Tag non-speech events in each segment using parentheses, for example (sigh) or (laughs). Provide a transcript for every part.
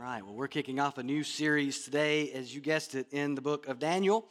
right, well, we're kicking off a new series today, as you guessed it, in the book of Daniel.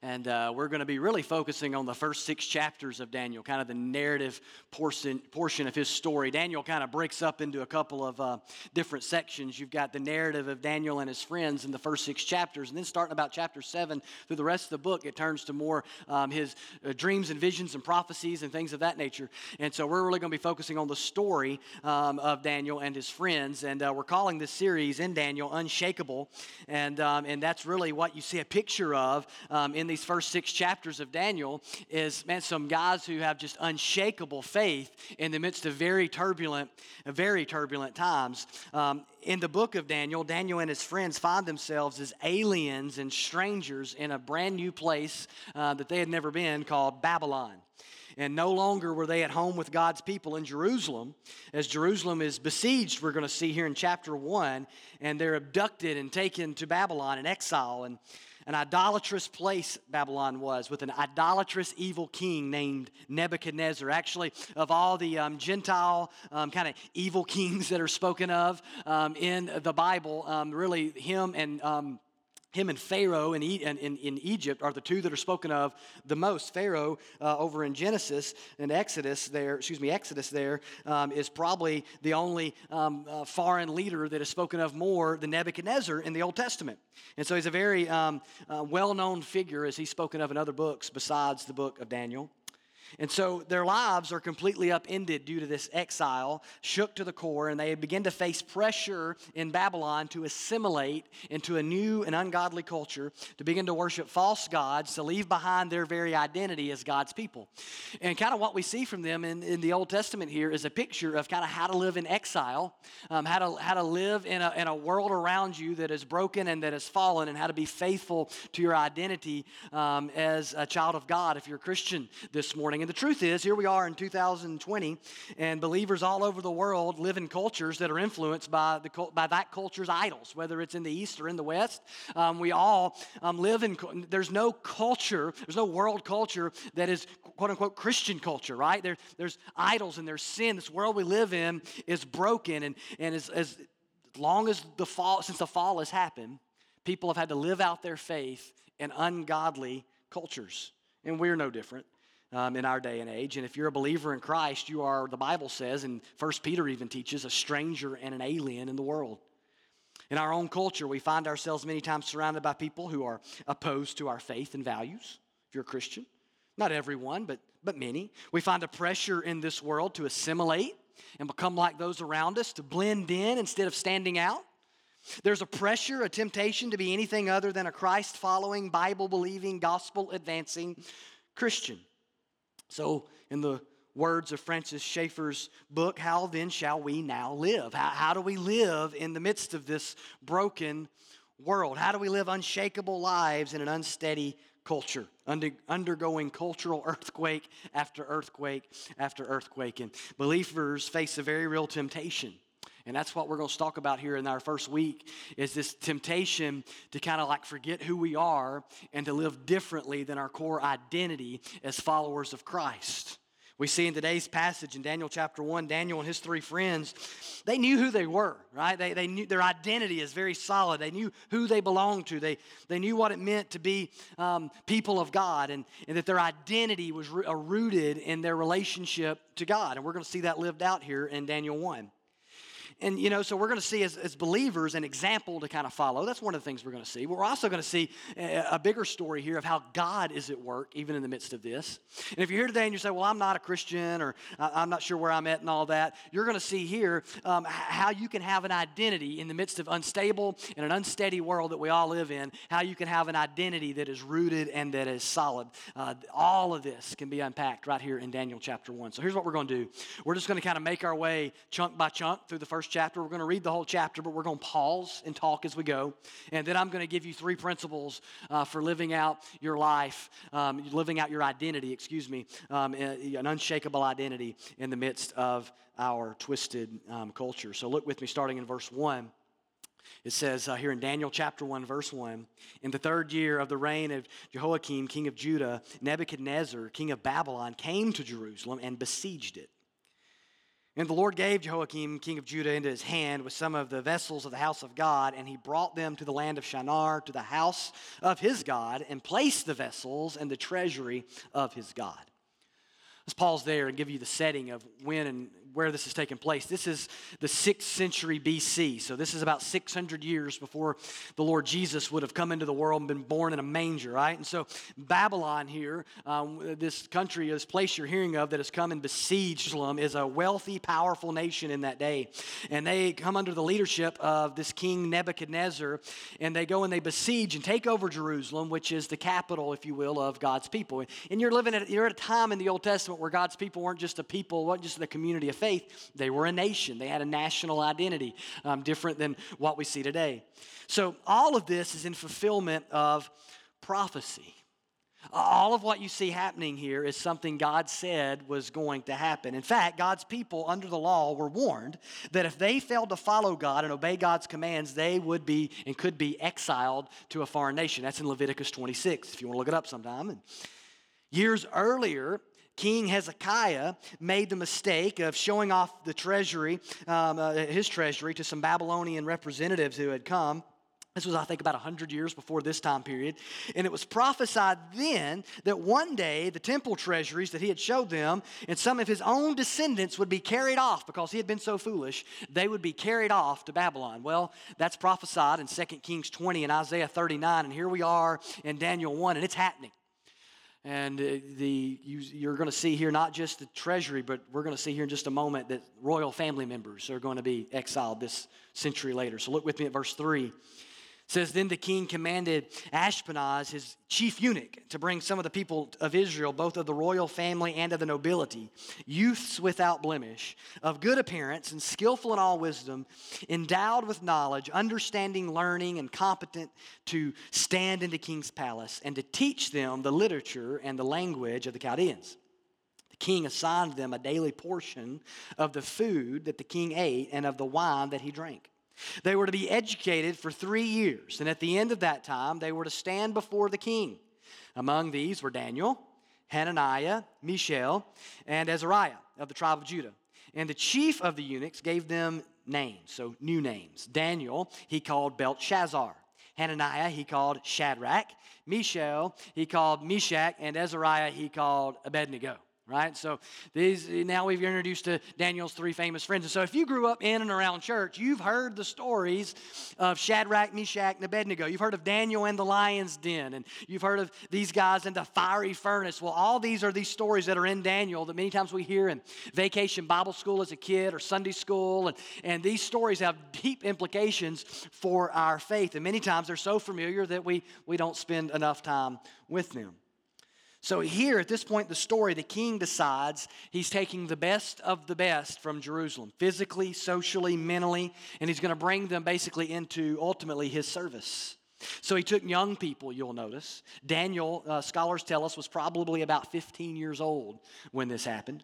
And uh, we're going to be really focusing on the first six chapters of Daniel, kind of the narrative portion, portion of his story. Daniel kind of breaks up into a couple of uh, different sections. You've got the narrative of Daniel and his friends in the first six chapters. And then starting about chapter seven through the rest of the book, it turns to more um, his uh, dreams and visions and prophecies and things of that nature. And so we're really going to be focusing on the story um, of Daniel and his friends. And uh, we're calling this series in Daniel Unshakable. And, um, and that's really what you see a picture of um, in these first six chapters of Daniel is, man, some guys who have just unshakable faith in the midst of very turbulent, very turbulent times. Um, in the book of Daniel, Daniel and his friends find themselves as aliens and strangers in a brand new place uh, that they had never been called Babylon. And no longer were they at home with God's people in Jerusalem, as Jerusalem is besieged, we're going to see here in chapter 1, and they're abducted and taken to Babylon in exile. And an idolatrous place Babylon was, with an idolatrous evil king named Nebuchadnezzar. Actually, of all the um, Gentile um, kind of evil (laughs) kings that are spoken of um, in the Bible, um, really him and um, him and Pharaoh in, in, in, Egypt are the two that are spoken of the most. Pharaoh uh, over in Genesis and Exodus there, excuse me, Exodus there um, is probably the only um, uh, foreign leader that is spoken of more than Nebuchadnezzar in the Old Testament. And so he's a very um, uh, well known figure as he's spoken of in other books besides the book of Daniel. And so their lives are completely upended due to this exile, shook to the core, and they begin to face pressure in Babylon to assimilate into a new and ungodly culture, to begin to worship false gods, to leave behind their very identity as God's people. And kind of what we see from them in, in the Old Testament here is a picture of kind of how to live in exile, um, how, to, how to live in a, in a world around you that is broken and that has fallen, and how to be faithful to your identity um, as a child of God if you're a Christian this morning morning. And the truth is, here we are in 2020, and believers all over the world live in cultures that are influenced by, the, by that culture's idols, whether it's in the East or in the West. Um, we all um, live in, there's no culture, there's no world culture that is quote unquote Christian culture, right? There, there's idols and there's sin. This world we live in is broken, and, and as, as long as the fall, since the fall has happened, people have had to live out their faith in ungodly cultures. And we're no different um, in our day and age. And if you're a believer in Christ, you are, the Bible says, and First Peter even teaches, a stranger and an alien in the world. In our own culture, we find ourselves many times surrounded by people who are opposed to our faith and values, if you're a Christian. Not everyone, but, but many. We find a pressure in this world to assimilate and become like those around us, to blend in instead of standing out. There's a pressure, a temptation to be anything other than a Christ following, Bible believing, gospel advancing Christian. So, in the words of Francis Schaeffer's book, How Then Shall We Now Live? How, how do we live in the midst of this broken world? How do we live unshakable lives in an unsteady culture, under, undergoing cultural earthquake after earthquake after earthquake? And believers face a very real temptation. And that's what we're going to talk about here in our first week is this temptation to kind of like forget who we are and to live differently than our core identity as followers of Christ. We see in today's passage in Daniel chapter 1, Daniel and his three friends, they knew who they were, right? They, they knew their identity is very solid. They knew who they belonged to. They, they knew what it meant to be um, people of God and, and that their identity was uh, rooted in their relationship to God. And we're going to see that lived out here in Daniel 1. And, you know, so we're going to see as, as believers an example to kind of follow. That's one of the things we're going to see. We're also going to see a, a, bigger story here of how God is at work, even in the midst of this. And if you're here today and you say, well, I'm not a Christian or I'm not sure where I'm at and all that, you're going to see here um, how you can have an identity in the midst of unstable and an unsteady world that we all live in, how you can have an identity that is rooted and that is solid. Uh, all of this can be unpacked right here in Daniel chapter 1. So here's what we're going to do we're just going to kind of make our way chunk by chunk through the first first chapter. We're going to read the whole chapter, but we're going to pause and talk as we go. And then I'm going to give you three principles uh, for living out your life, um, living out your identity, excuse me, um, an unshakable identity in the midst of our twisted um, culture. So look with me starting in verse 1. It says uh, here in Daniel chapter 1, verse 1 In the third year of the reign of Jehoiakim, king of Judah, Nebuchadnezzar, king of Babylon, came to Jerusalem and besieged it. And the Lord gave Jehoiakim, king of Judah, into his hand with some of the vessels of the house of God, and he brought them to the land of Shinar, to the house of his God, and placed the vessels in the treasury of his God. Let's pause there and give you the setting of when and where this is taking place. This is the 6th century BC. So, this is about 600 years before the Lord Jesus would have come into the world and been born in a manger, right? And so, Babylon here, um, this country, this place you're hearing of that has come and besieged Jerusalem, is a wealthy, powerful nation in that day. And they come under the leadership of this king Nebuchadnezzar, and they go and they besiege and take over Jerusalem, which is the capital, if you will, of God's people. And you're living at, you're at a time in the Old Testament where God's people weren't just a people, weren't just a community of faith, they were a nation. They had a national identity, um, different than what we see today. So, all of this is in fulfillment of prophecy. All of what you see happening here is something God said was going to happen. In fact, God's people under the law were warned that if they failed to follow God and obey God's commands, they would be and could be exiled to a foreign nation. That's in Leviticus 26, if you want to look it up sometime. And years earlier, King Hezekiah made the mistake of showing off the treasury, um, uh, his treasury, to some Babylonian representatives who had come. This was, I think, about 100 years before this time period. And it was prophesied then that one day the temple treasuries that he had showed them and some of his own descendants would be carried off because he had been so foolish. They would be carried off to Babylon. Well, that's prophesied in 2 Kings 20 and Isaiah 39. And here we are in Daniel 1, and it's happening. And the, you, are going to see here not just the treasury, but we're going to see here in just a moment that royal family members are going to be exiled this century later. So look with me at verse 3 says then the king commanded ashpenaz his chief eunuch to bring some of the people of israel both of the royal family and of the nobility youths without blemish of good appearance and skillful in all wisdom endowed with knowledge understanding learning and competent to stand in the king's palace and to teach them the literature and the language of the chaldeans. The king assigned them a daily portion of the food that the king ate and of the wine that he drank they were to be educated for three years, and at the end of that time, they were to stand before the king. Among these were Daniel, Hananiah, Mishael, and Azariah of the tribe of Judah. And the chief of the eunuchs gave them names, so new names. Daniel, he called Belshazzar. Hananiah, he called Shadrach. Mishael, he called Meshach. And Azariah, he called Abednego right? So these now we've introduced to Daniel's three famous friends. And so if you grew up in and around church, you've heard the stories of Shadrach, Meshach, and Abednego. You've heard of Daniel and the lion's den, and you've heard of these guys in the fiery furnace. Well, all these are these stories that are in Daniel that many times we hear in vacation Bible school as a kid or Sunday school. And, and these stories have deep implications for our faith. And many times they're so familiar that we, we don't spend enough time with them. So, here at this point in the story, the king decides he's taking the best of the best from Jerusalem, physically, socially, mentally, and he's going to bring them basically into ultimately his service. So, he took young people, you'll notice. Daniel, uh, scholars tell us, was probably about 15 years old when this happened.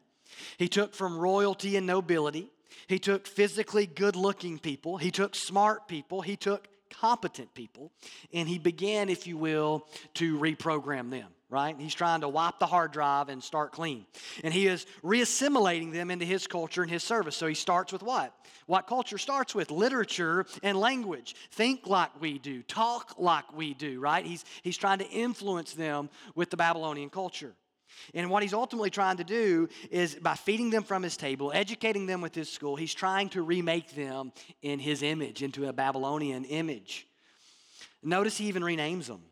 He took from royalty and nobility, he took physically good looking people, he took smart people, he took competent people, and he began, if you will, to reprogram them right? He's trying to wipe the hard drive and start clean. And he is reassimilating them into his culture and his service. So he starts with what? What culture starts with? Literature and language. Think like we do, talk like we do, right? He's, he's trying to influence them with the Babylonian culture. And what he's ultimately trying to do is by feeding them from his table, educating them with his school, he's trying to remake them in his image, into a Babylonian image. Notice he even renames them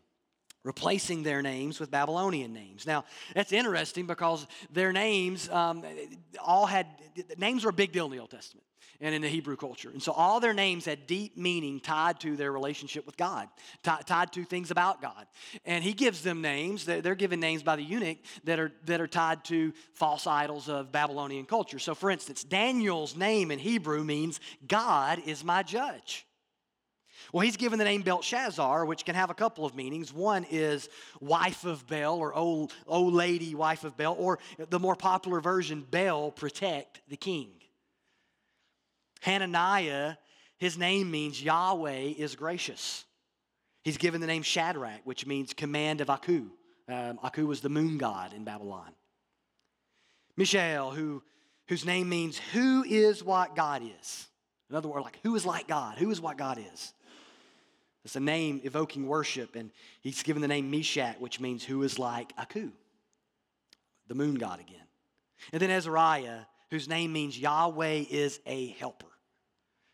replacing their names with Babylonian names. Now, that's interesting because their names um, all had, names were a big deal in the Old Testament and in the Hebrew culture. And so all their names had deep meaning tied to their relationship with God, t- tied to things about God. And he gives them names, they're given names by the eunuch that are, that are tied to false idols of Babylonian culture. So, for instance, Daniel's name in Hebrew means God is my judge. Well, he's given the name Belshazzar, which can have a couple of meanings. One is wife of Bel, or old, old lady, wife of Bel, or the more popular version, Bel, protect the king. Hananiah, his name means Yahweh is gracious. He's given the name Shadrach, which means command of Aku. Um, Aku was the moon god in Babylon. Mishael, who whose name means who is what God is. In other words, like who is like God? Who is what God is? It's a name evoking worship, and he's given the name Meshach, which means who is like Aku, the moon god again. And then Azariah, whose name means Yahweh is a helper,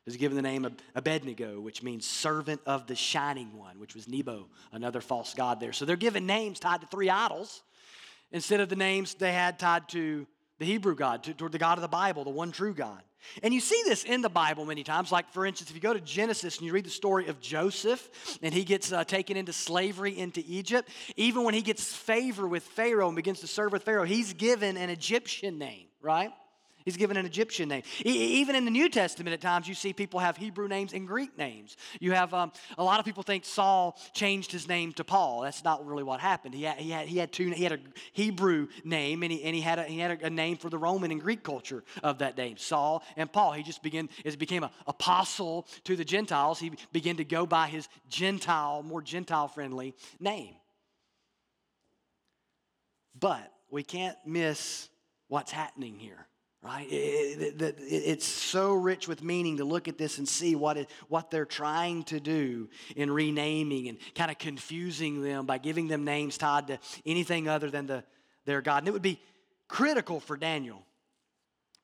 is given the name Abednego, which means servant of the shining one, which was Nebo, another false god there. So they're given names tied to three idols instead of the names they had tied to the Hebrew God, to, toward the God of the Bible, the one true God. And you see this in the Bible many times. Like, for instance, if you go to Genesis and you read the story of Joseph and he gets uh, taken into slavery into Egypt, even when he gets favor with Pharaoh and begins to serve with Pharaoh, he's given an Egyptian name, right? He's given an Egyptian name. even in the New Testament, at times you see people have Hebrew names and Greek names. You have um, a lot of people think Saul changed his name to Paul. That's not really what happened. He had, he had, he had, two, he had a Hebrew name and he, and he had, a, he had a, name for the Roman and Greek culture of that name, Saul and Paul. He just began, as became an apostle to the Gentiles, he began to go by his Gentile, more Gentile friendly name. But we can't miss what's happening here right? It, it, it's so rich with meaning to look at this and see what, it, what they're trying to do in renaming and kind of confusing them by giving them names tied to anything other than the, their God. And it would be critical for Daniel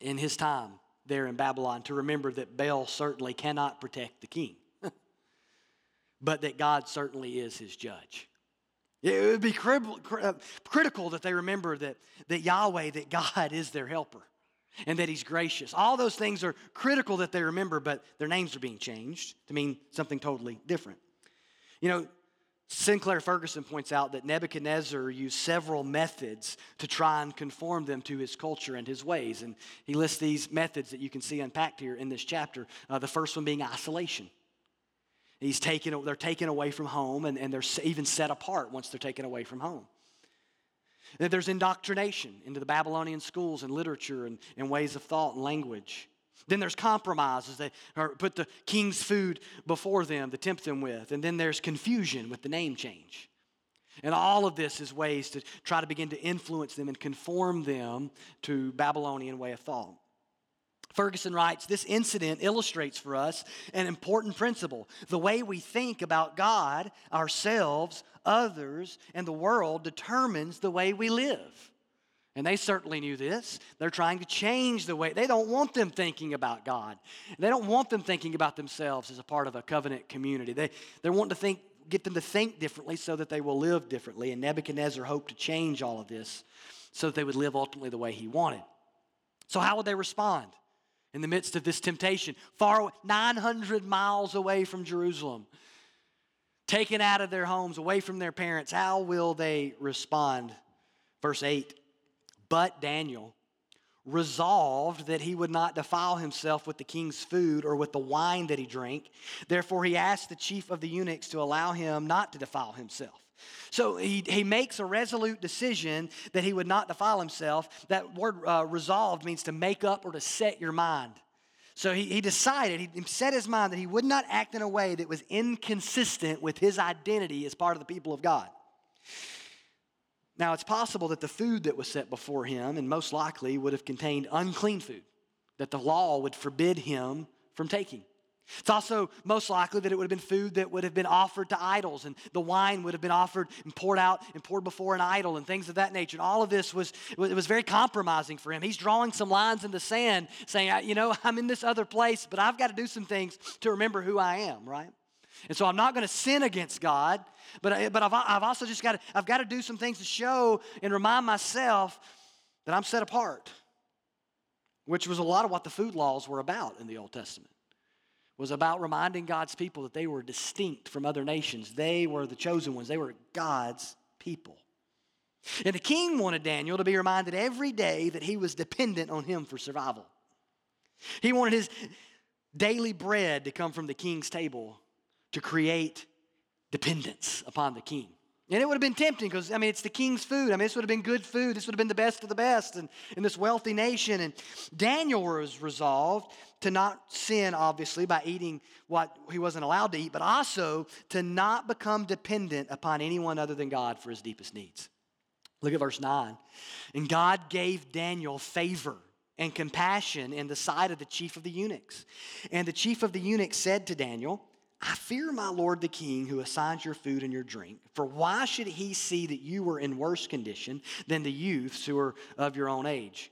in his time there in Babylon to remember that Baal certainly cannot protect the king, (laughs) but that God certainly is his judge. It would be critical that they remember that, that Yahweh, that God is their helper and that he's gracious. All those things are critical that they remember, but their names are being changed to mean something totally different. You know, Sinclair Ferguson points out that Nebuchadnezzar used several methods to try and conform them to his culture and his ways. And he lists these methods that you can see unpacked here in this chapter. Uh, the first one being isolation. He's taken, they're taken away from home and, and they're even set apart once they're taken away from home. There's indoctrination into the Babylonian schools and literature and, and ways of thought and language. Then there's compromises. they put the king's food before them to tempt them with. And then there's confusion with the name change. And all of this is ways to try to begin to influence them and conform them to Babylonian way of thought. Ferguson writes, This incident illustrates for us an important principle. The way we think about God, ourselves, others, and the world determines the way we live. And they certainly knew this. They're trying to change the way. They don't want them thinking about God. They don't want them thinking about themselves as a part of a covenant community. They, they want to think, get them to think differently so that they will live differently. And Nebuchadnezzar hoped to change all of this so that they would live ultimately the way he wanted. So, how would they respond in the midst of this temptation? Far 900 miles away from Jerusalem taken out of their homes, away from their parents, how will they respond? Verse 8 But Daniel resolved that he would not defile himself with the king's food or with the wine that he drank. Therefore, he asked the chief of the eunuchs to allow him not to defile himself. So he, he makes a resolute decision that he would not defile himself. That word uh, resolved means to make up or to set your mind. So he, he decided, he set his mind that he would not act in a way that was inconsistent with his identity as part of the people of God. Now, it's possible that the food that was set before him, and most likely would have contained unclean food, that the law would forbid him from taking. It's also most likely that it would have been food that would have been offered to idols, and the wine would have been offered and poured out and poured before an idol, and things of that nature. And all of this was it was very compromising for him. He's drawing some lines in the sand, saying, "You know, (laughs) I'm in this other place, but I've got to do some things to remember who I am." Right? And so I'm not going to sin against God, but but I've, I've also just got to I've got to do some things to show and remind myself that I'm set apart, which was a lot of what the food laws were about in the Old Testament was about reminding God's people that they were distinct from other nations. They were the chosen ones, they were God's people. And the king wanted Daniel to be reminded every day that he was dependent on him for survival. He wanted his daily bread to come from the king's table to create dependence upon the king. And it would have been tempting because, I mean, it's the king's food. I mean, this would have been good food. This would have been the best of the best in, in this wealthy nation. And Daniel was resolved to not sin, obviously, by eating what he wasn't allowed to eat, but also to not become dependent upon anyone other than God for his deepest needs. Look at verse 9. And God gave Daniel favor and compassion in the sight of the chief of the eunuchs. And the chief of the eunuchs said to Daniel, I fear my lord the king who assigns your food and your drink. For why should he see that you are in worse condition than the youths who are of your own age?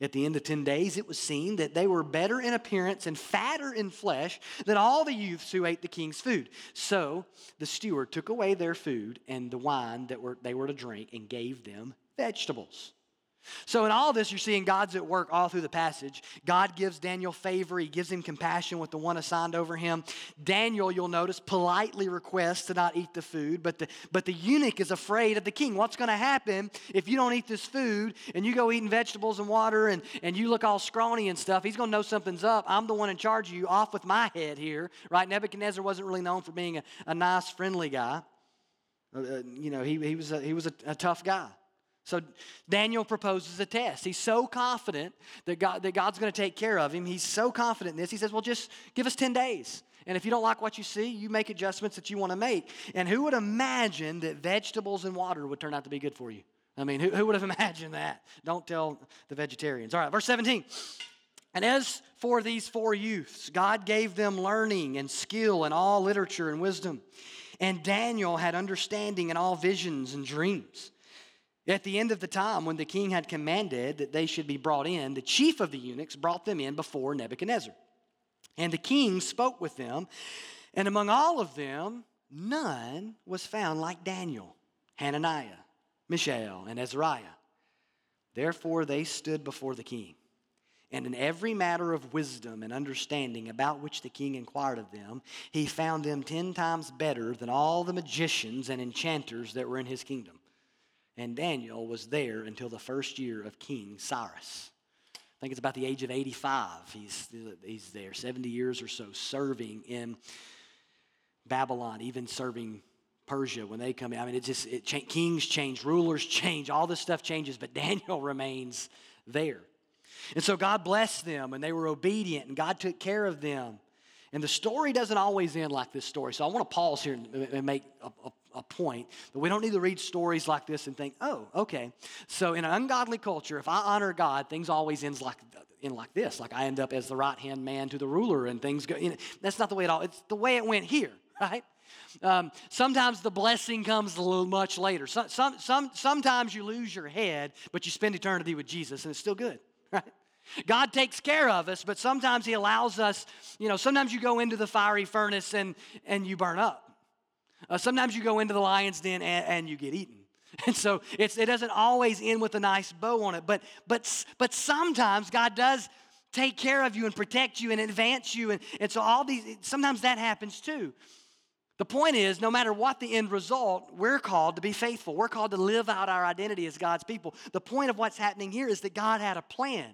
At the end of 10 days, it was seen that they were better in appearance and fatter in flesh than all the youths who ate the king's food. So the steward took away their food and the wine that were, they were to drink and gave them vegetables. So, in all this, you're seeing God's at work all through the passage. God gives Daniel favor, he gives him compassion with the one assigned over him. Daniel, you'll notice, politely requests to not eat the food, but the, but the eunuch is afraid of the king. What's going to happen if you don't eat this food and you go eating vegetables and water and, and you look all scrawny and stuff? He's going to know something's up. I'm the one in charge of you, off with my head here, right? Nebuchadnezzar wasn't really known for being a, a nice, friendly guy. Uh, uh you know, he, he was, a, he was a, a tough guy. So Daniel proposes a test. He's so confident that, God, that God's going to take care of him. He's so confident in this. He says, Well, just give us 10 days. And if you don't like what you see, you make adjustments that you want to make. And who would imagine that vegetables and water would turn out to be good for you? I mean, who, who would have (laughs) imagined that? Don't tell the vegetarians. All right, verse 17. And as for these four youths, God gave them learning and skill in all literature and wisdom. And Daniel had understanding in all visions and dreams. At the end of the time, when the king had commanded that they should be brought in, the chief of the eunuchs brought them in before Nebuchadnezzar. And the king spoke with them, and among all of them, none was found like Daniel, Hananiah, Mishael, and Azariah. Therefore, they stood before the king. And in every matter of wisdom and understanding about which the king inquired of them, he found them ten times better than all the magicians and enchanters that were in his kingdom and Daniel was there until the first year of King Cyrus. I think it's about the age of 85. He's, he's there, 70 years or so, serving in Babylon, even serving Persia when they come in. I mean, it just, it kings change, rulers change, all this stuff changes, but (laughs) Daniel remains there. And so God blessed them, and they were obedient, and God took care of them. And the story doesn't always end like this story. So I want to pause here and make a, a a point, but we don't need to read stories like this and think, oh, okay. So in an ungodly culture, if I honor God, things always ends like in like this. Like I end up as the right hand man to the ruler, and things go. You know, that's not the way at all. It's the way it went here, (laughs) right? Um, sometimes the blessing comes a little much later. Some, some, some, sometimes you lose your head, but you spend eternity with Jesus, and it's still good, (laughs) right? God takes care of us, but sometimes He allows us, you know, sometimes you go into the fiery furnace and, and you burn up. Uh, sometimes you go into the lion's den and, and you get eaten. (laughs) And so it doesn't always end with a nice bow on it. But, but, but sometimes God does take care of you and protect you and advance you. And, and so all these, sometimes that happens too. The point is, no matter what the end result, we're called to be faithful. We're called to live out our identity as God's people. The point of what's happening here is that God had a plan.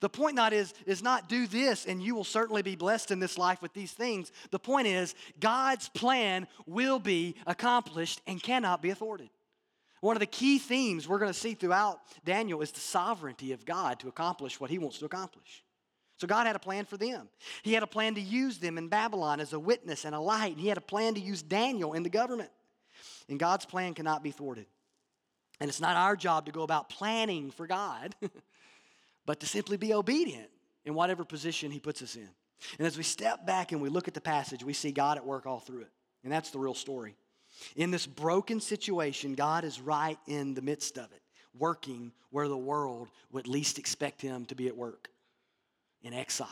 The point not is, is not do this and you will certainly be blessed in this life with these things. The point is God's plan will be accomplished and cannot be thwarted. One of the key themes we're going to see throughout Daniel is the sovereignty of God to accomplish what he wants to accomplish. So God had a plan for them. He had a plan to use them in Babylon as a witness and a light. He had a plan to use Daniel in the government. And God's plan cannot be thwarted. And it's not our job to go about planning for God. (laughs) but to simply be obedient in whatever position He puts us in. And as we step back and we look at the passage, we see God at work all through it. And that's the real story. In this broken situation, God is right in the midst of it, working where the world would least expect Him to be at work in exile.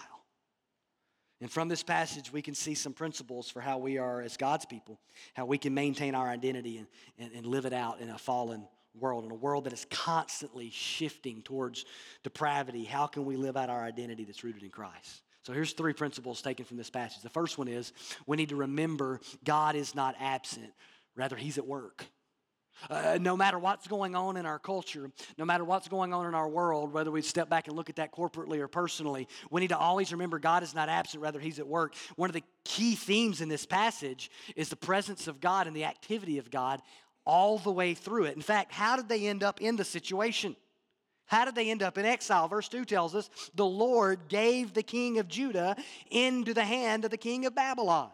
And from this passage, we can see some principles for how we are, as God's people, how we can maintain our identity and, and, and live it out in a fallen world, in a world that is constantly shifting towards depravity, how can we live out our identity that's rooted in Christ? So here's three principles taken from this passage. The first one is we need to remember God is not absent, rather, He's at work. Uh, no matter what's going on in our culture, no matter what's going on in our world, whether we step back and look at that corporately or personally, we need to always remember God is not absent, rather, He's at work. One of the key themes in this passage is the presence of God and the activity of God all the way through it. In fact, how did they end up in the situation? How did they end up in exile? Verse 2 tells us the Lord gave the king of Judah into the hand of the king of Babylon.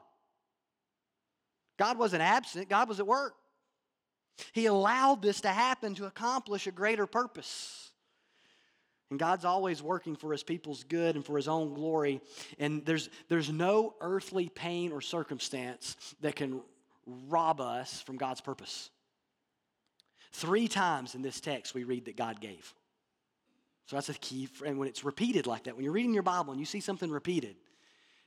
God wasn't absent, God was at work. He allowed this to happen to accomplish a greater purpose. And God's always working for his people's good and for his own glory. And there's, there's no earthly pain or circumstance that can rob us from God's purpose. Three times in this text we read that God gave. So that's a key. And when it's repeated like that, when you're reading your Bible and you see something repeated,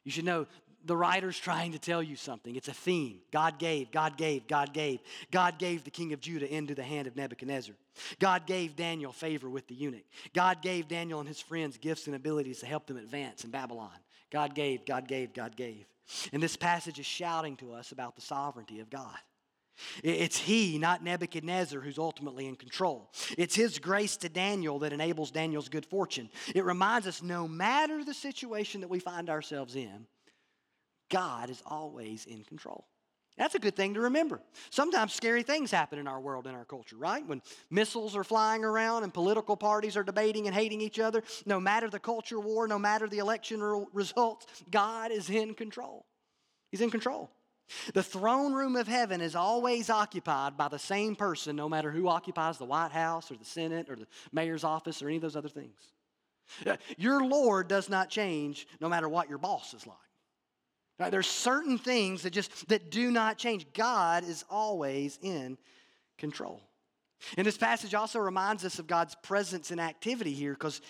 you should know the writer's trying to tell you something. It's a theme. God gave, God gave, God gave. God gave the king of Judah into the hand of Nebuchadnezzar. God gave Daniel favor with the eunuch. God gave Daniel and his friends gifts and abilities to help them advance in Babylon. God gave, God gave, God gave. And this passage is shouting to us about the sovereignty of God. It's he, not Nebuchadnezzar, who's ultimately in control. It's his grace to Daniel that enables Daniel's good fortune. It reminds us no matter the situation that we find ourselves in, God is always in control. That's a good thing to remember. Sometimes scary things happen in our world, in our culture, right? When missiles are flying around and political parties are debating and hating each other, no matter the culture war, no matter the election results, God is in control. He's in control. The throne room of heaven is always occupied by the same person, no matter who occupies the White House or the Senate or the mayor's office or any of those other things. Uh, your Lord does not change no matter what your boss is like. Right? There's certain things that just that do not change. God is always in control. And this passage also reminds us of God's presence and activity here because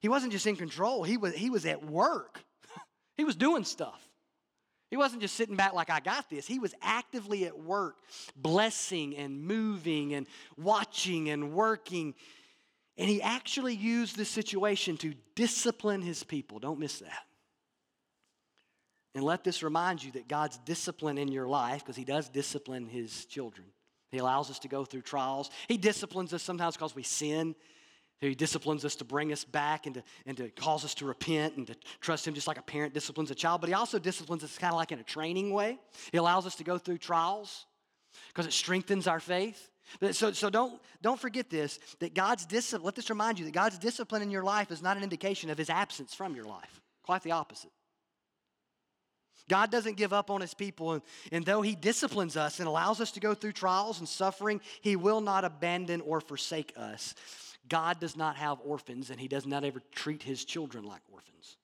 he wasn't just in control, he was, he was at work. (laughs) he was doing stuff. He wasn't just sitting back like I got this. He was actively at work, blessing and moving and watching and working. And he actually used this situation to discipline his people. Don't miss that. And let this remind you that God's discipline in your life, because He does discipline His children. He allows us to go through trials. He disciplines us sometimes because we sin. He disciplines us to bring us back and to, and to cause us to repent and to trust Him just like a parent disciplines a child. But He also disciplines us kind of like in a training way. He allows us to go through trials because it strengthens our faith. So, so don't, don't forget this that God's discipline, let this remind you that God's discipline in your life is not an indication of His absence from your life. Quite the opposite. God doesn't give up on his people, and, and though he disciplines us and allows us to go through trials and suffering, he will not abandon or forsake us. God does not have orphans, and he does not ever treat his children like orphans.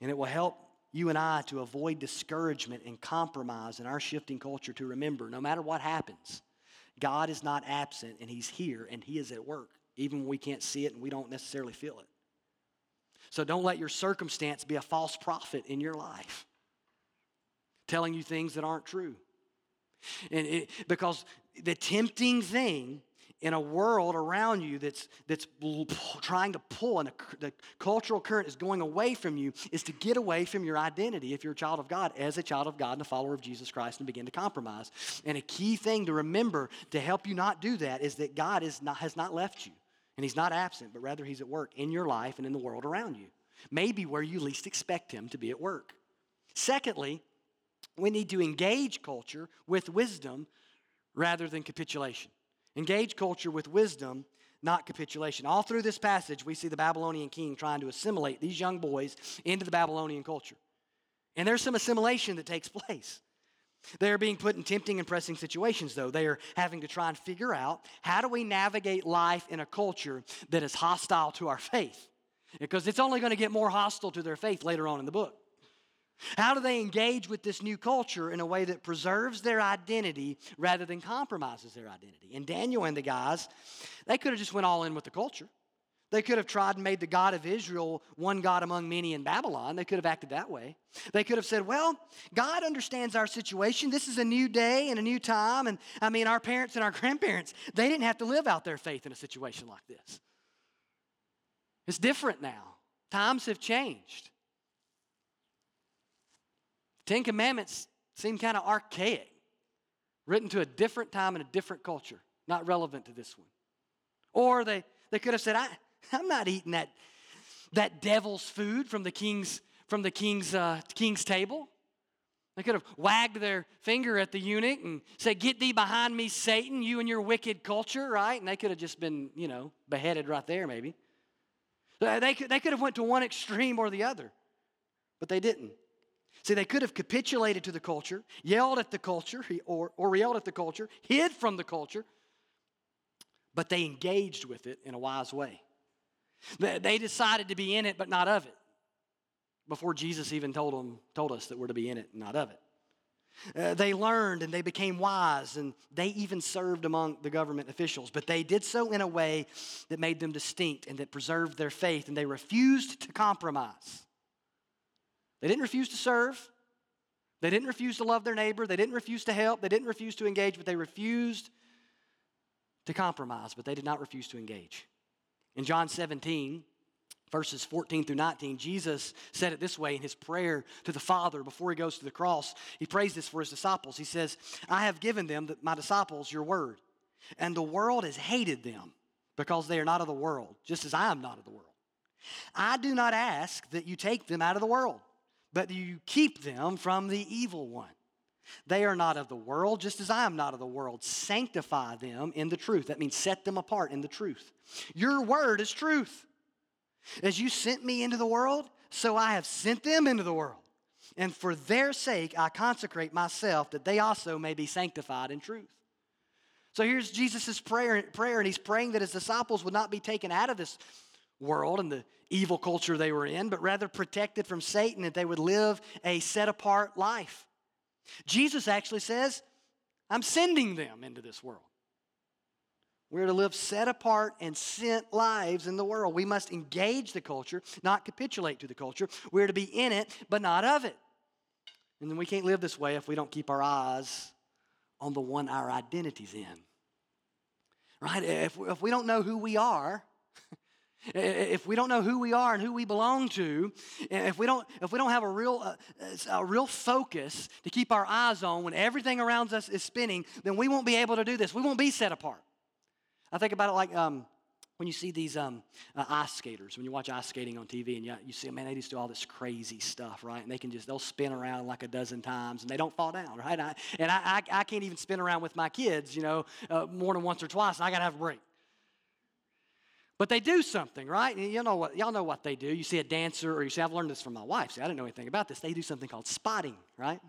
And it will help you and I to avoid discouragement and compromise in our shifting culture to remember no matter what happens, God is not absent, and he's here, and he is at work, even when we can't see it and we don't necessarily feel it. So don't let your circumstance be a false prophet in your life, telling you things that aren't true. And it, because the tempting thing in a world around you that's, that's trying to pull and the cultural current is going away from you is to get away from your identity if you're a child of God as a child of God and a follower of Jesus Christ and begin to compromise. And a key thing to remember to help you not do that is that God is not, has not left you. And he's not absent, but rather he's at work in your life and in the world around you. Maybe where you least expect him to be at work. Secondly, we need to engage culture with wisdom rather than capitulation. Engage culture with wisdom, not capitulation. All through this passage, we see the Babylonian king trying to assimilate these young boys into the Babylonian culture. And there's some assimilation that takes (laughs) place. They are being put in tempting and pressing situations, though. They are having to try and figure out how do we navigate life in a culture that is hostile to our faith? Because it's only going to get more hostile to their faith later on in the book. How do they engage with this new culture in a way that preserves their identity rather than compromises their identity? And Daniel and the guys, they could have just went all in with the culture. They could have tried and made the God of Israel one God among many in Babylon. They could have acted that way. They could have said, Well, God understands our situation. This is a new day and a new time. And I mean, our parents and our (laughs) grandparents, they didn't have to live out their faith in a situation like this. It's different now. Times have changed. Ten Commandments seem kind of archaic. written to a different time and a different culture, not relevant to this one. Or they, they could have said, I, I'm not eating that, that devil's food from the king's, from the king's, uh, king's table. They could have wagged their finger at the eunuch and said, Get thee behind me, Satan, you and your wicked culture, right? And they could have just been, you know, beheaded right there, maybe. They could, they could have went to one extreme or the other, but they didn't. See, they could have capitulated to the culture, yelled at the culture, or, or yelled at the culture, hid from the culture, but they engaged with it in a wise way. They decided to be in it, but not of it, before Jesus even told, them, told us that we're to be in it, not of it. Uh, they learned and they became wise, and they even served among the government officials. But they did so in a way that made them distinct and that preserved their faith, and they refused to compromise. They didn't refuse to serve, they didn't refuse to love their neighbor, they didn't refuse to help, they didn't refuse to engage, but they refused to compromise, but they did not refuse to engage. In John 17, verses 14 through 19, Jesus said it this way in his prayer to the Father before he goes to the cross. He prays this for his disciples. He says, I have given them, my disciples, your word, and the world has hated them because they are not of the world, just as I am not of the world. I do not ask that you take them out of the world, but you keep them from the evil one. They are not of the world, just as I am not of the world. Sanctify them in the truth. That means set them apart in the truth. Your word is truth. As you sent me into the world, so I have sent them into the world. And for their sake, I consecrate myself that they also may be sanctified in truth. So here's Jesus' prayer, prayer, and he's praying that his disciples would not be taken out of this world and the evil culture they were in, but rather protected from Satan, that they would live a set apart life. Jesus actually says, I'm sending them into this world. We're to live set apart and sent lives in the world. We must engage the culture, not capitulate to the culture. We're to be in it, but not of it. And then we can't live this way if we don't keep our eyes on the one our identity's in. Right? If, if we don't know who we are, (laughs) if we don't know who we are and who we belong to, if we don't, if we don't have a real, uh, a real focus to keep our eyes on when everything around us is spinning, then we won't be able to do this. We won't be set apart. I think about it like um, when you see these um, uh, ice skaters, when you watch ice skating on TV and you, you see, man, they just do all this crazy stuff, right? And they can just, they'll spin around like a dozen times and they don't fall down, (laughs) right? I, and I, I, I, can't even spin around with my kids, you know, uh, more than once or twice, and I got to have a break. But they do something, right? And you know what, y'all know what they do. You see a dancer, or you say, I've learned this from my wife. See, I didn't know anything about this. They do something called spotting, right?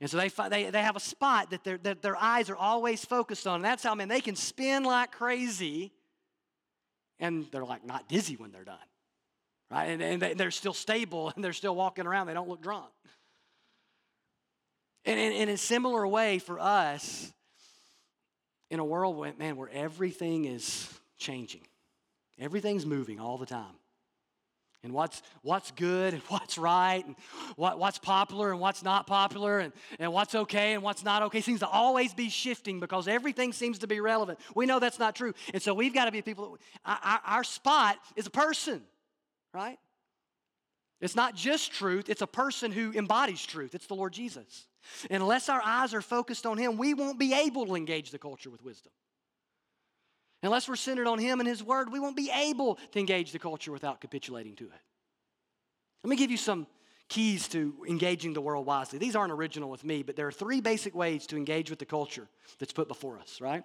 And so they, they, they have a spot that, that their eyes are always focused on. And that's how, man, they can spin like crazy and they're like not dizzy when they're done. Right? And, and they're still stable and they're still walking around. They don't look drunk. And in a similar way for us, in a world, man, where everything is changing, everything's moving all the time and what's, what's good and (laughs) what's right and what, what's popular and what's not popular and, and what's okay and what's not okay seems to always be shifting because everything seems to be relevant. We know that's not true. And so we've got to be people, that, our, our spot is a person, right? It's not just truth, it's a person who embodies truth. It's the Lord Jesus. And unless our eyes are focused on Him, we won't be able to engage the culture with wisdom. Unless we're centered on Him and His Word, we won't be able to engage the culture without capitulating to it. Let me give you some keys to engaging the world wisely. These aren't original with me, but there are three basic ways to engage with the culture that's put before us, right?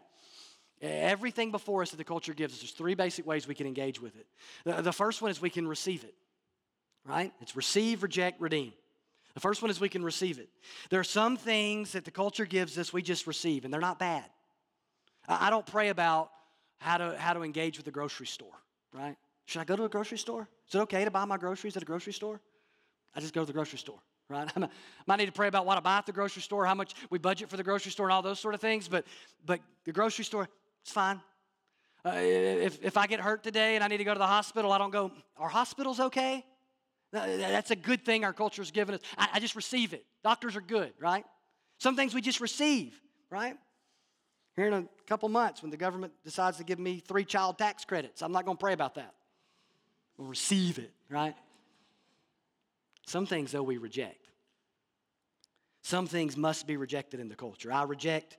Everything before us that the culture gives us, there's three basic ways we can engage with it. The first one is we can receive it, right? It's receive, reject, redeem. The first one is we can receive it. There are some things that the culture gives us we just receive, and they're not bad. I don't pray about how to, how to engage with the grocery store, right? Should I go to a grocery store? Is it okay to buy my groceries at a grocery store? I just go to the grocery store, right? (laughs) I might need to pray about what I buy at the grocery store, how much we budget for the grocery store, and all those sort of things. But, but the grocery store, it's fine. Uh, if, if I get hurt today and I need to go to the hospital, I don't go, are hospitals okay? That's a good thing our culture has given us. I, I just receive it. Doctors are good, right? Some things we just receive, right? Here in a couple months, when the government decides to give me three child tax credits, I'm not going to pray about that. We'll receive it, right? Some things, though, we reject. Some things must be rejected in the culture. I reject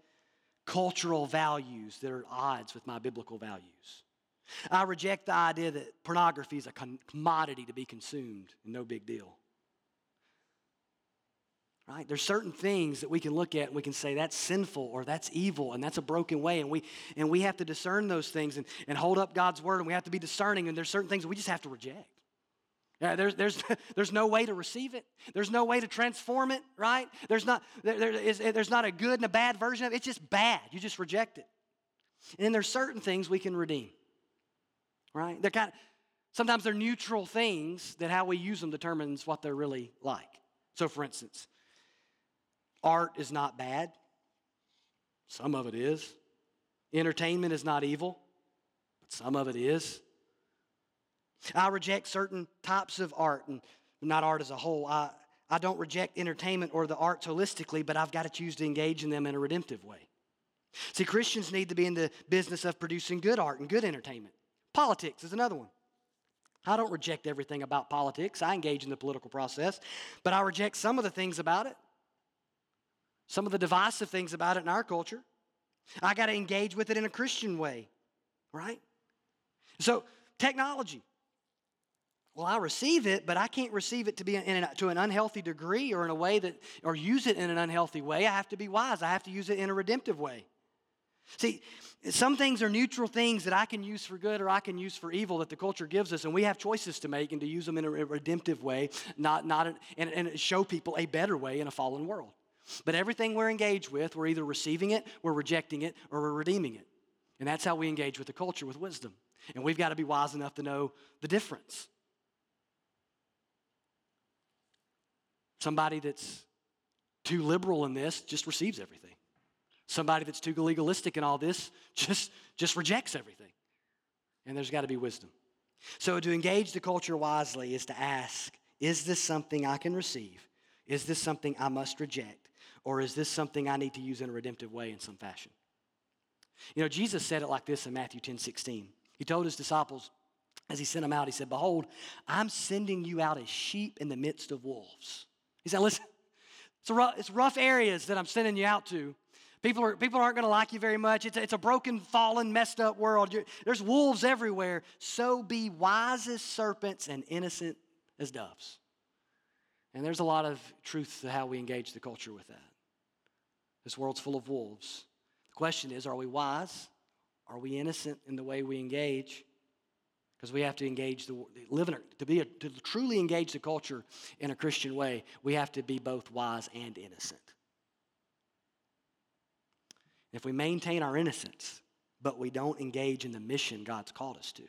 cultural values that are at odds with my biblical values. I reject the idea that pornography is a commodity to be consumed and no big deal. Right? There's certain things that we can look at and we can say that's sinful or that's evil and that's a broken way. And we, and we have to discern those things and, and hold up God's word and we have to be discerning. And there's certain things we just have to reject. Yeah, there's, there's, (laughs) there's no way to receive it. There's no way to transform it, right? There's not, there, there is, there's not a good and a bad version of it. It's just bad. You just reject it. And then there's certain things we can redeem, right? They're kind of, sometimes they're neutral things that how we use them determines what they're really like. So, for instance, Art is not bad, some of it is. Entertainment is not evil, but some of it is. I reject certain types of art, and not art as a whole. I, I don't reject entertainment or the arts holistically, but I've got to choose to engage in them in a redemptive way. See, Christians need to be in the business of producing good art and good entertainment. Politics is another one. I don't reject everything about politics. I engage in the political process, but I reject some of the things about it some of the divisive things about it in our culture. I got to engage with it in a Christian way, right? So, technology. Well, I receive it, but I can't receive it to be in to an unhealthy degree or in a way that, or use it in an unhealthy way. I have to be wise. I have to use it in a redemptive way. See, some things are neutral things that I can use for good or I can use for evil that the culture gives us, and we have choices to make and to use them in a redemptive way, not, not an, and, and show people a better way in a fallen world. But everything we're engaged with, we're either receiving it, we're rejecting it, or we're redeeming it. And that's how we engage with the culture with wisdom. And we've got to be wise enough to know the difference. Somebody that's too liberal in this just receives everything. Somebody that's too legalistic in all this (laughs) just, just rejects everything. And there's got to be wisdom. So, to engage the culture wisely is to ask Is this something I can receive? Is this something I must reject? Or is this something I need to use in a redemptive way in some fashion? You know, Jesus said it like this in Matthew 10 16. He told his disciples as he sent them out, he said, Behold, I'm sending you out as sheep in the midst of wolves. He said, Listen, it's, rough, it's rough areas that I'm sending you out to. People, are, people aren't going to like you very much. It's a, it's a broken, fallen, messed up world. You're, there's wolves everywhere. So be wise as serpents and innocent as doves. And there's a lot of truth to how we engage the culture with that. This world's full of wolves. The question is are we wise? Are we innocent in the way we engage? Because we have to engage the live in to be a, to truly engage the culture in a Christian way. We have to be both wise and innocent. If we maintain our innocence, but we don't engage in the mission God's called us to,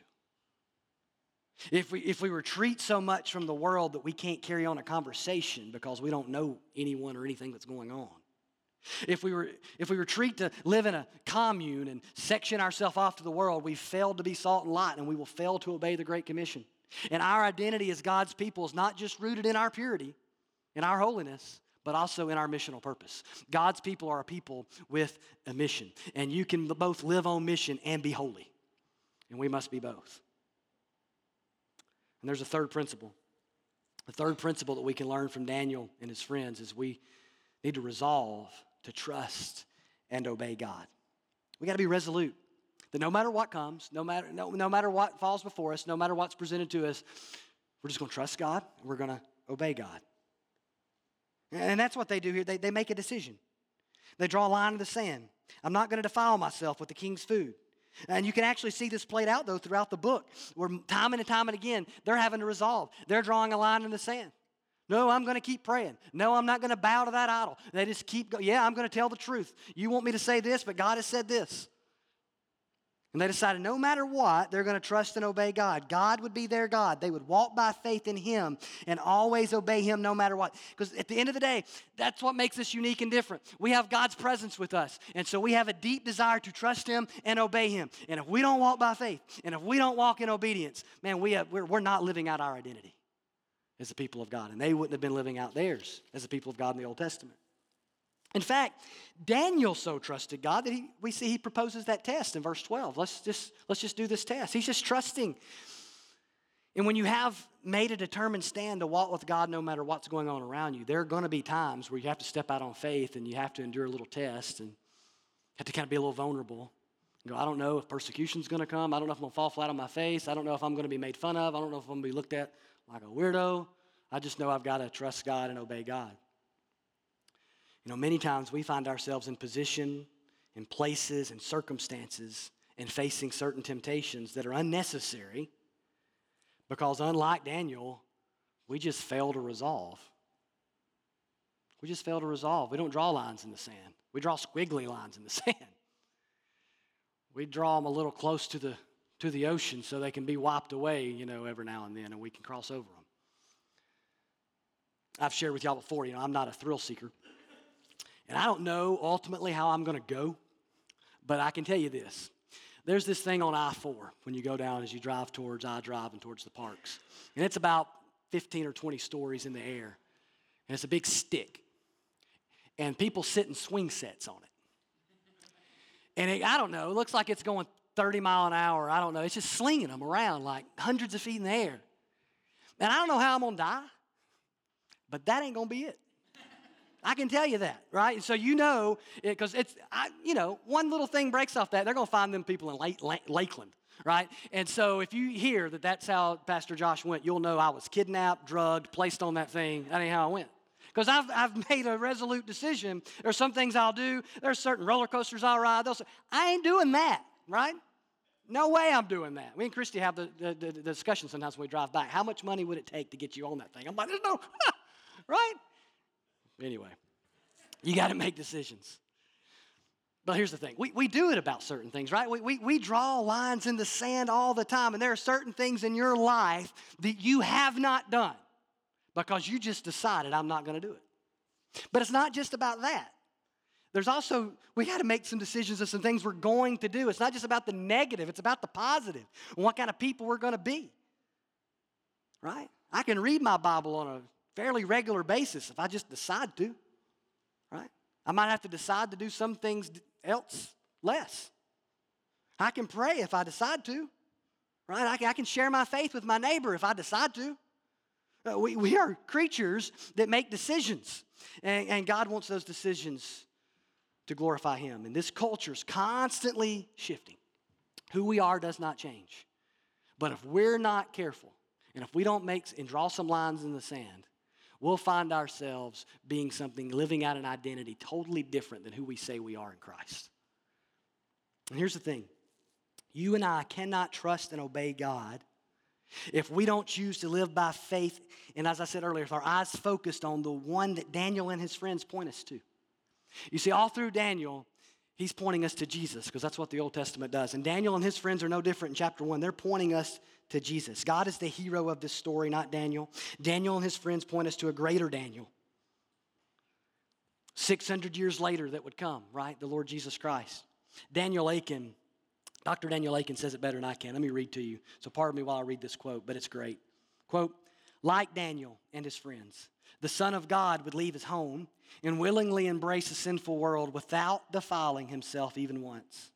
if we, if we retreat so much from the world that we can't carry on a conversation because we don't know anyone or anything that's going on, if we, were, if we retreat to live in a commune and section ourselves off to the world, we've failed to be salt and light and we will fail to obey the Great Commission. And our identity as God's people is not just rooted in our purity, in our holiness, but also in our missional purpose. God's people are a people with a mission, and you can both live on mission and be holy. And we must be both. And there's a third principle. The third principle that we can learn from Daniel and his friends is we need to resolve to trust and obey God. We got to be resolute that no matter what comes, no matter, no, no matter what falls before us, no matter what's presented to us, we're just going to trust God and we're going to obey God. And that's what they do here. They, they make a decision. They draw a line in the sand. I'm not going to defile myself with the king's food. And you can actually see this played out, though, throughout the book, where time and time and again, they're having to resolve. They're drawing a line in the sand. No, I'm going to keep praying. No, I'm not going to bow to that idol. They just keep going. Yeah, I'm going to tell the truth. You want me to say this, but God has said this. And they decided no matter what, they're going to trust and obey God. God would be their God. They would walk by faith in Him and always obey Him no matter what. Because at the end of the day, that's what makes us unique and different. We have God's presence with us. And so we have a deep desire to trust Him and obey Him. And if we don't walk by faith, and if we don't walk in obedience, man, we have, we're, we're not living out our identity as the people of God. And they wouldn't have been living out theirs as the people of God in the Old Testament. In fact, Daniel so trusted God that he, we see he proposes that test in verse 12. Let's just, let's just do this test. He's just trusting. And when you have made a determined stand to walk with God no matter what's going on around you, there are going to be times where you have to step out on faith and you have to endure a little test. And Have to kind of be a little vulnerable. Go, I don't know if persecution's going to come. I don't know if I'm going to fall flat on my face. I don't know if I'm going to be made fun of. I don't know if I'm going to be looked at like a weirdo. I just know I've got to trust God and obey God. You know, many times we find ourselves in position, in places, and circumstances, and facing certain temptations that are unnecessary because, unlike Daniel, we just fail to resolve. We just fail to resolve. We don't draw lines in the sand, we draw squiggly lines in the (laughs) sand. We draw them a little close to the, to the ocean so they can be wiped away, you know, every now and then, and we can cross over them. I've shared with y'all before, you know, I'm not a thrill seeker. And I don't know ultimately how I'm going to go, but I can tell you this. There's this thing on I 4 when you go down as you drive towards I-Drive and towards the parks. And it's about 15 or 20 stories in the air. And it's a big stick. And people sit in swing sets on it. And it, I don't know, it looks like it's going 30 mile an hour. I don't know. It's just slinging them around like hundreds of feet in the air. And I don't know how I'm going to die, but that ain't going to be it. I can tell you that, right? And so you know, because it, it's, I, you know, one little thing breaks off that, they're going to find them people in Lake, Lake, Lakeland, right? And so if you hear that that's how Pastor Josh went, you'll know I was kidnapped, drugged, placed on that thing. That ain't how I went. Because I've, I've (laughs) made a resolute decision. There's some things I'll do. There's certain roller coasters I'll ride. Say, I ain't doing that, right? No way I'm doing that. Me and Christy have the, the, the, the discussion sometimes when we drive back. How much money would it take to get you on that thing? I'm like, there's no, (laughs) right? Anyway, you got to make decisions. But here's the thing we, we do it about certain things, right? We, we, we draw lines in the sand all the time, and there are certain things in your life that you have not done because you just decided, I'm not going to do it. But it's not just about that. There's also, we got to make some decisions of some things we're going to do. It's not just about the negative, it's about the positive what kind of people we're going to be. Right? I can read my Bible on a fairly regular basis if I just decide to. Right? I might have to decide to do some things else less. I can pray if I decide to. Right? I can, I can share my faith with my neighbor if I decide to. Uh, we, we are creatures that make decisions, and, and God wants those decisions to glorify Him. And this culture is constantly shifting. Who we are does not change. But if we're not careful, and if we don't make and draw some lines in the sand, we'll find ourselves being something, living out an identity totally different than who we say we are in Christ. And here's the thing you and I cannot trust and obey God if we don't choose to live by faith, and as I said earlier, if our eyes focused on the one that Daniel and his friends point us to. You see, all through Daniel, he's pointing us to Jesus because that's what the Old Testament does. And Daniel and his friends are no different in chapter one. They're pointing us to Jesus. God is the hero of this story, not Daniel. Daniel and his friends point us to a greater Daniel. 600 years later, that would come, right? The Lord Jesus Christ. Daniel Akin Dr. Daniel Akin says it better than I can. Let me read to you. So pardon me while I read this quote, but it's great. Quote, like Daniel and his friends, the Son of God would leave his home and willingly embrace a sinful world without defiling himself even once.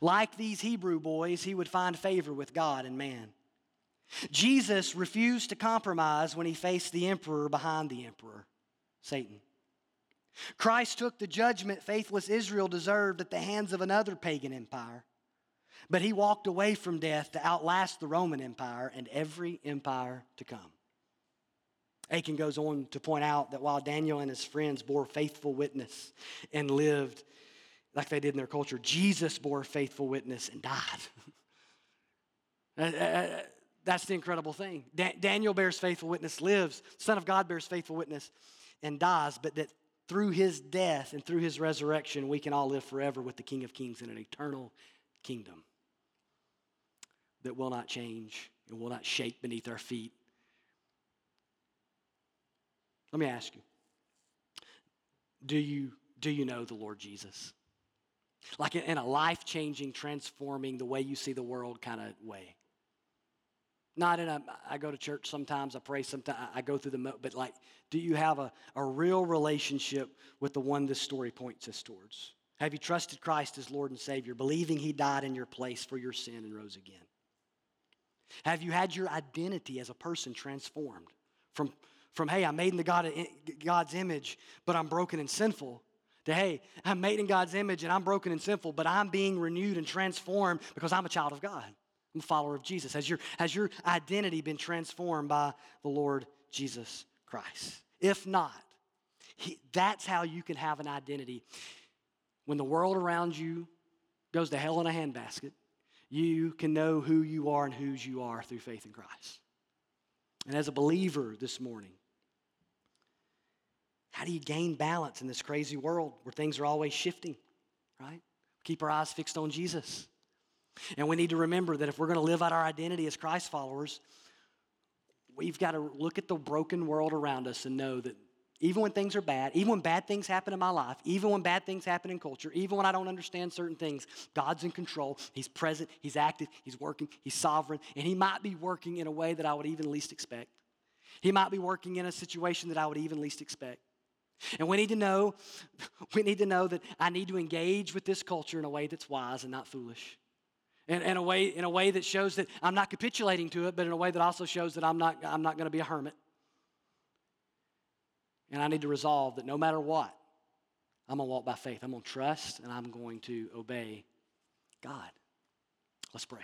Like these Hebrew boys, he would find favor with God and man. Jesus refused to compromise when he faced the emperor behind the emperor, Satan. Christ took the judgment faithless Israel deserved at the hands of another pagan empire. But he walked away from death to outlast the Roman Empire and every empire to come. Akin goes on to point out that while Daniel and his friends bore faithful witness and lived like they did in their culture, Jesus bore faithful witness and died. (laughs) That's the incredible thing. Daniel bears faithful witness, lives. Son of God bears faithful witness and dies, but that through his death and through his resurrection, we can all live forever with the King of Kings in an eternal kingdom that will not change and will not shake beneath our feet. Let me ask you do you, do you know the Lord Jesus? Like in a life changing, transforming, the way you see the world kind of way. Not in a, I go to church sometimes, I pray sometimes, I go through the, but like, do you have a, a real relationship with the one this story points us towards? Have you trusted Christ as Lord and Savior, believing He died in your place for your sin and rose again? Have you had your identity as a person transformed from, from hey, I'm made in the God, God's image, but I'm broken and sinful, To, hey, I'm made in God's image and I'm broken and sinful, but I'm being renewed and transformed because I'm a child of God. I'm a follower of Jesus. Has your, has your identity been transformed by the Lord Jesus Christ? If not, he, that's how you can have an identity. When the world around you goes to hell in a handbasket, you can know who you are and whose you are through faith in Christ. And as a believer this morning, how do you gain balance in this crazy world where things are always shifting, right? Keep our eyes fixed on Jesus. And we need to remember that if we're going to live out our identity as Christ followers, we've got to look at the broken world around us and know that even when things are bad, even when bad things happen in my life, even when bad things happen in culture, even when I don't understand certain things, God's in control. He's present, He's active, He's working, He's sovereign, and He might be working in a way that I would even least expect. He might be working in a situation that I would even least expect. And we need to know, (laughs) we need to know that I need to engage with this culture in a way that's wise and not foolish. In, in, a way, in a way that shows that I'm not capitulating to it, but in a way that also shows that I'm not, I'm not going to be a hermit. And I need to resolve that no matter what, I'm going to walk by faith. I'm going to trust and I'm going to obey God. Let's pray.